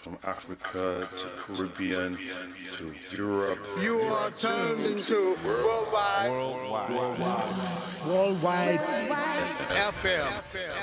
from Africa to Caribbean to Europe. You are turned into worldwide, Worldwide. Worldwide. Worldwide. FM. FM.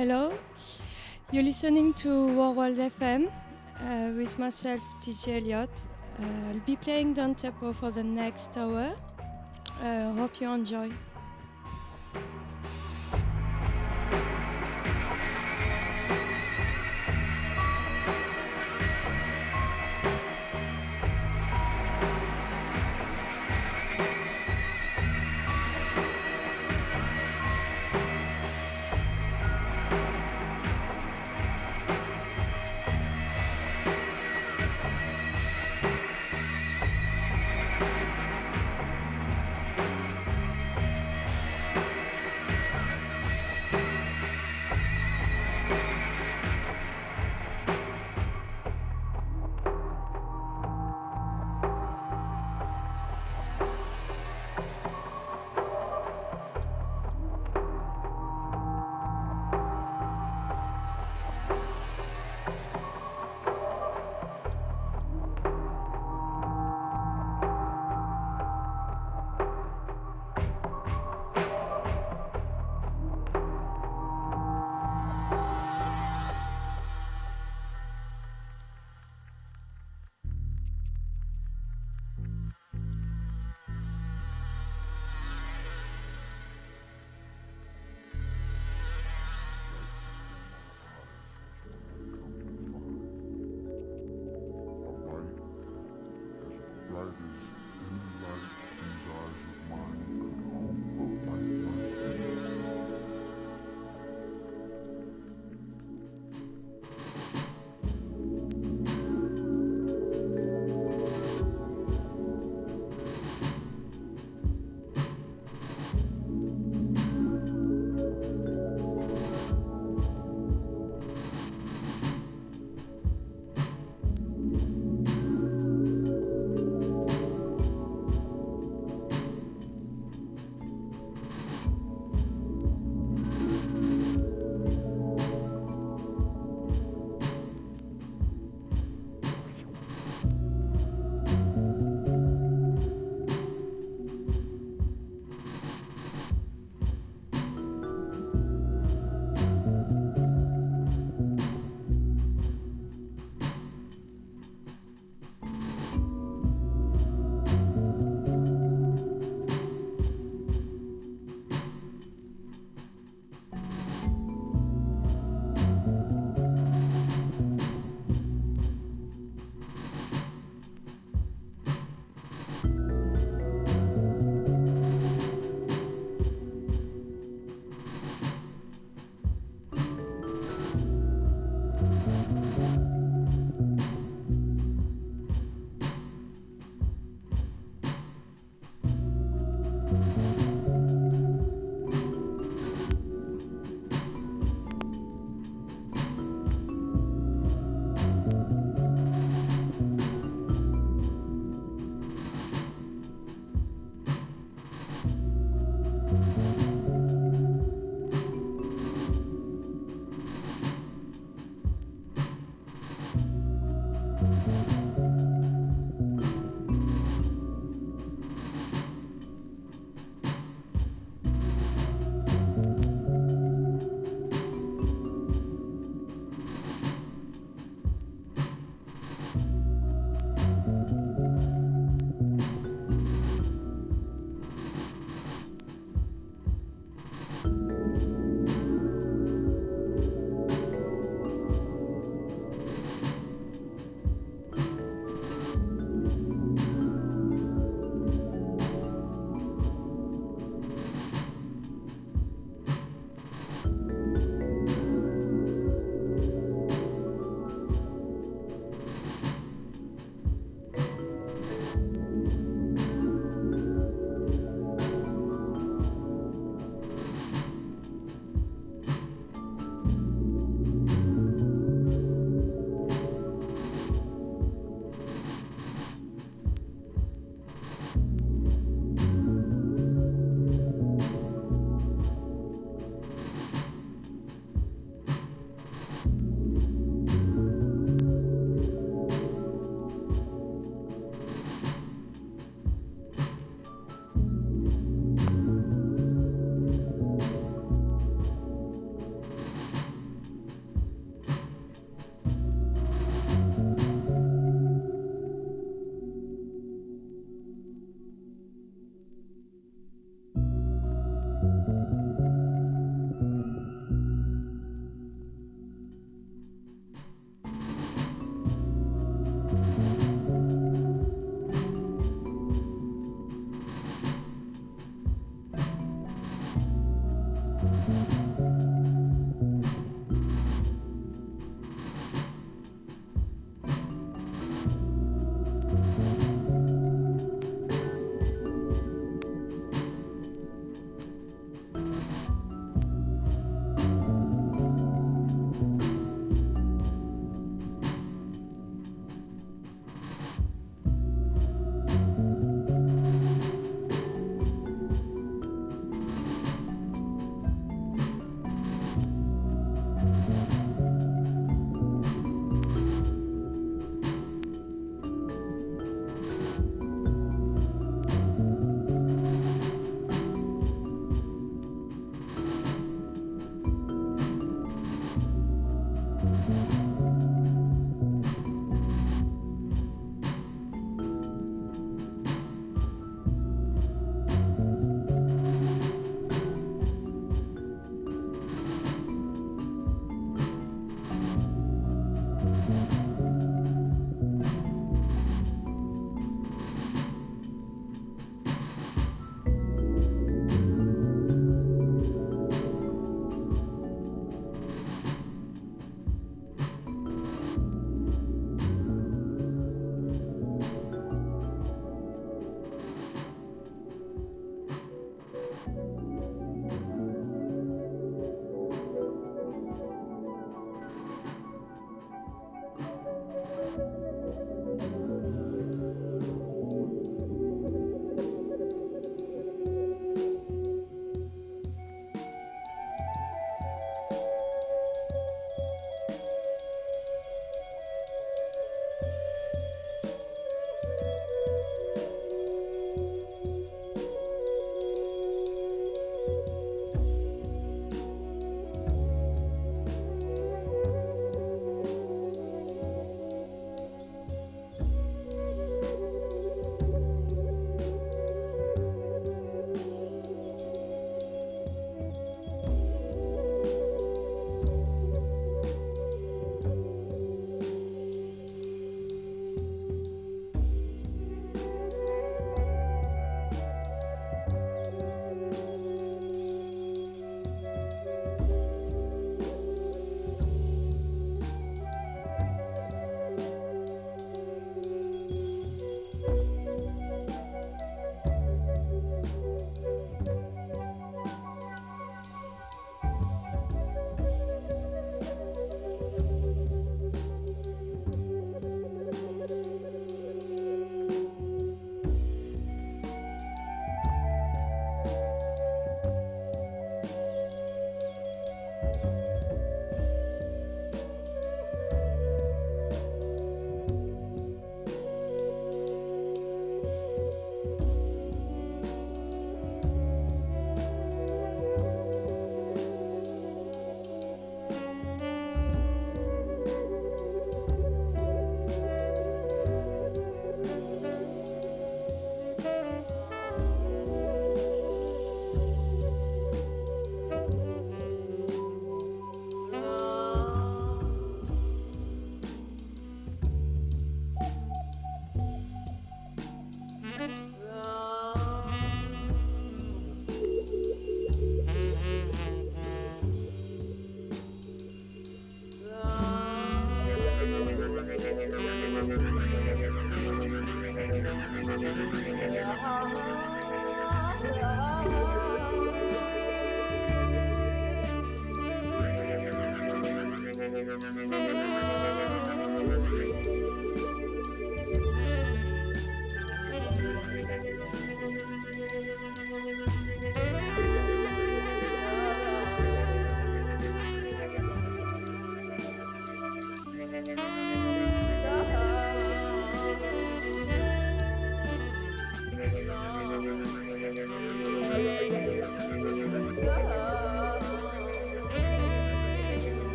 Hello, you're listening to Worldwide FM uh, with myself, DJ Elliot. Uh, I'll be playing down tempo for the next hour. Uh, hope you enjoy.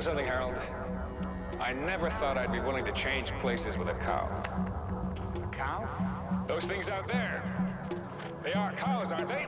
know something, Harold? I never thought I'd be willing to change places with a cow. A cow? Those things out there. They are cows, aren't they?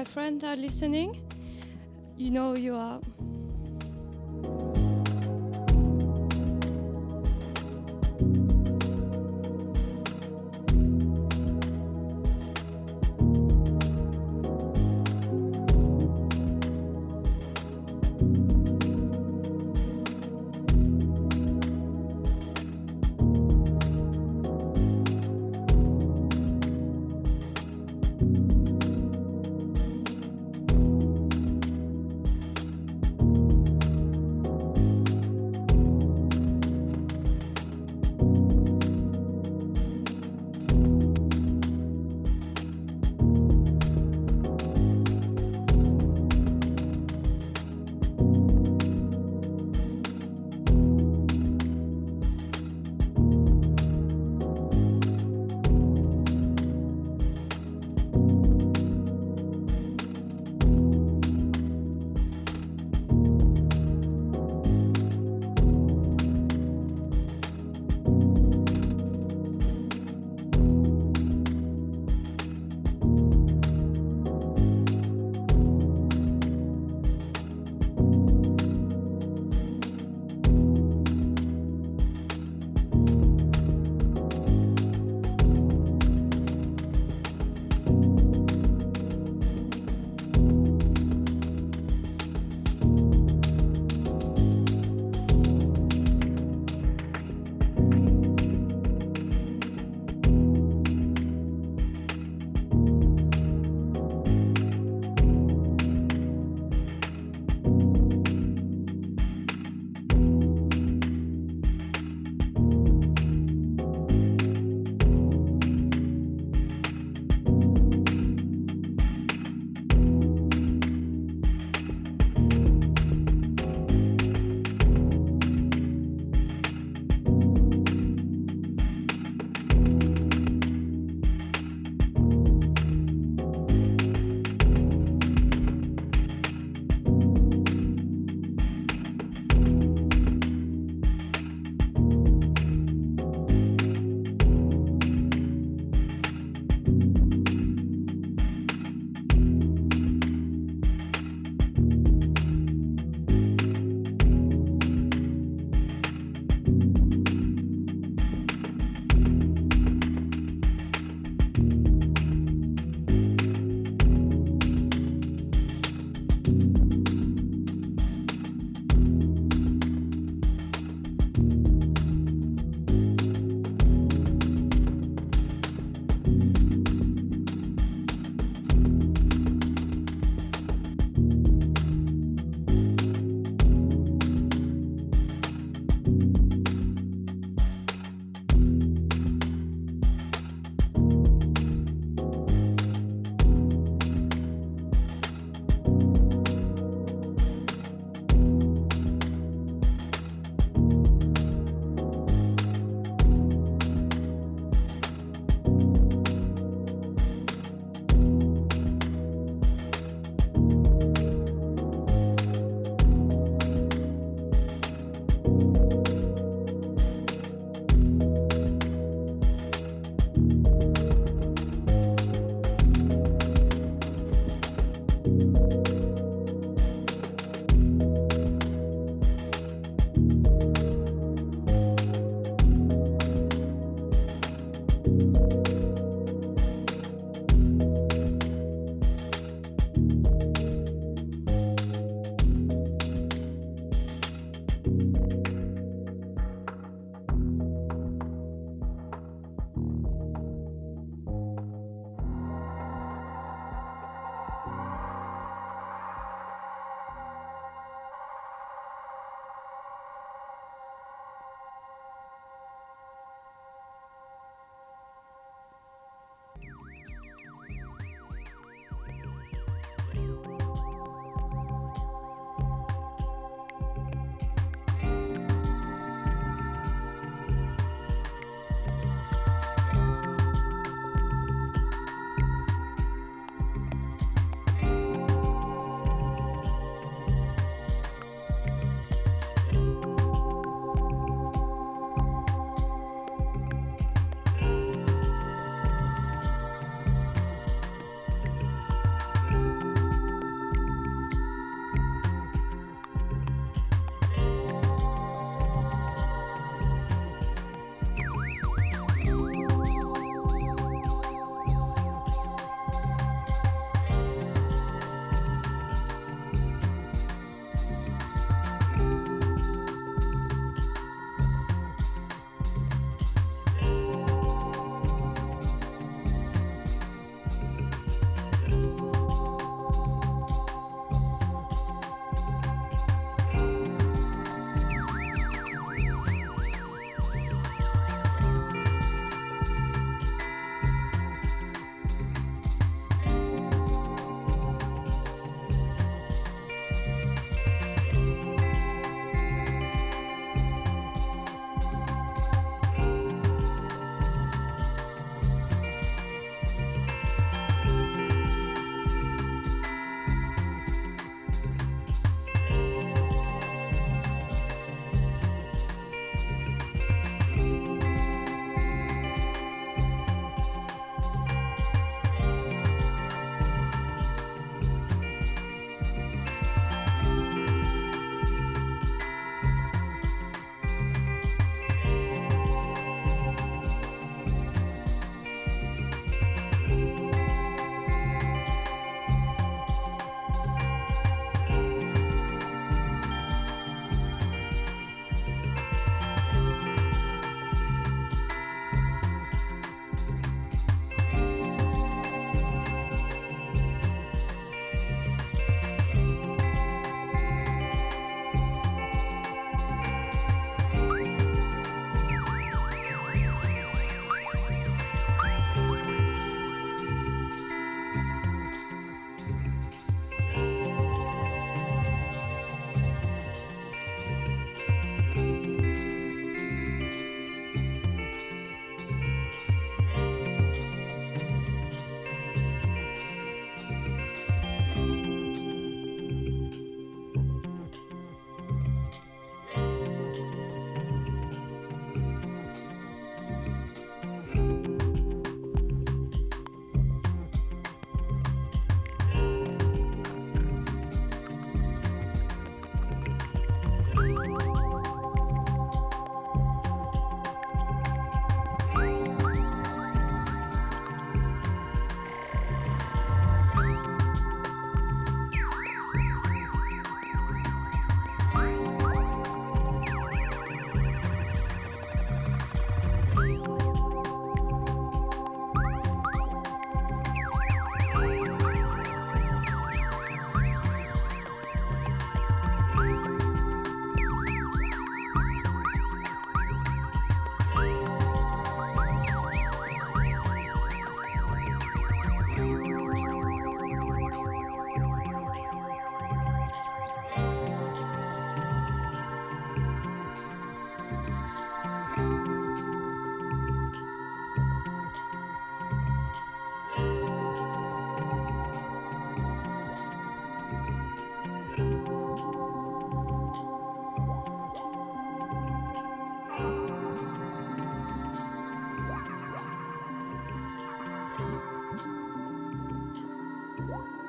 My friends are listening. You know you are.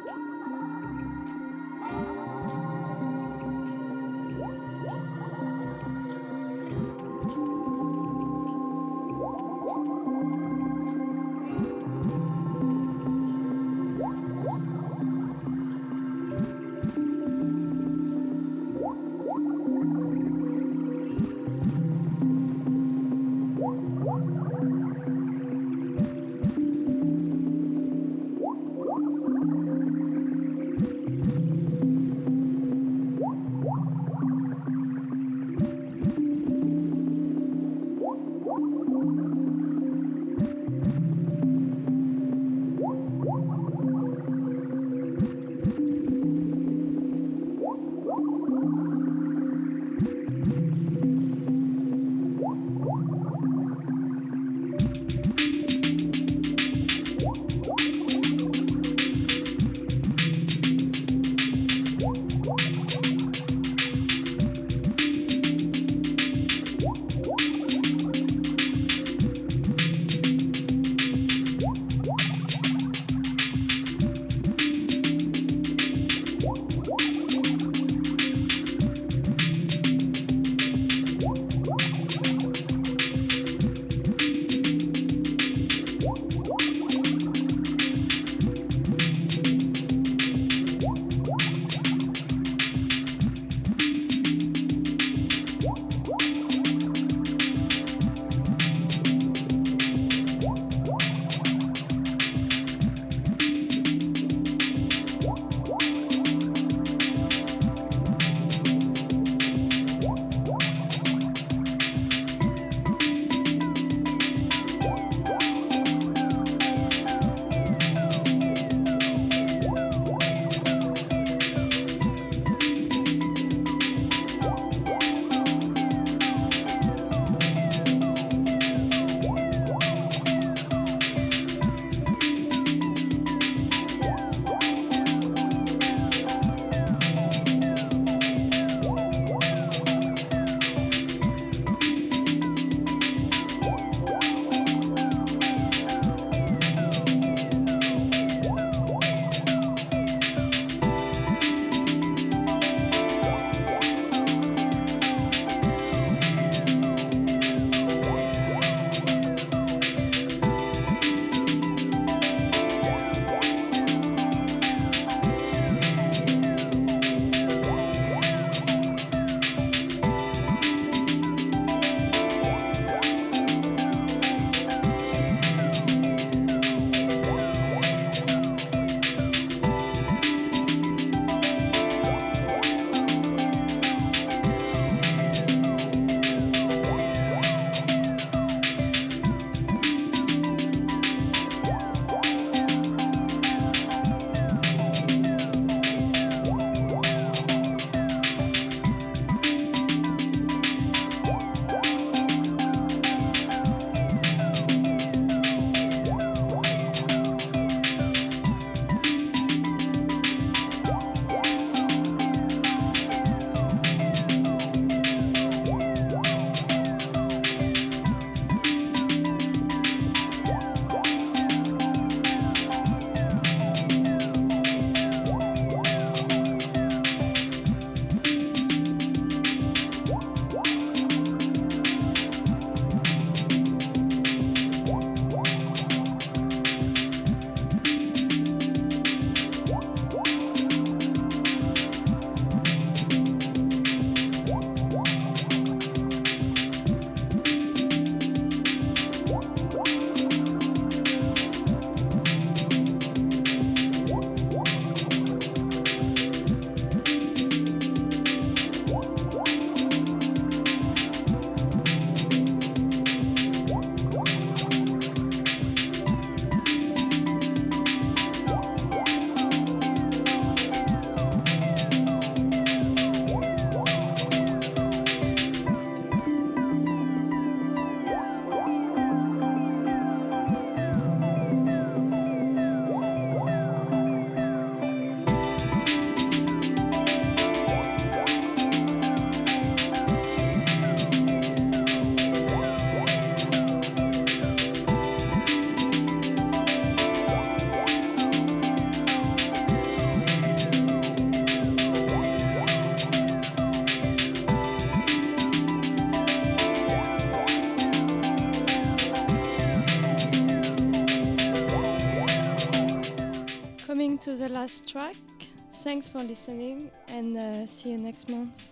Thank. To the last track. Thanks for listening and uh, see you next month.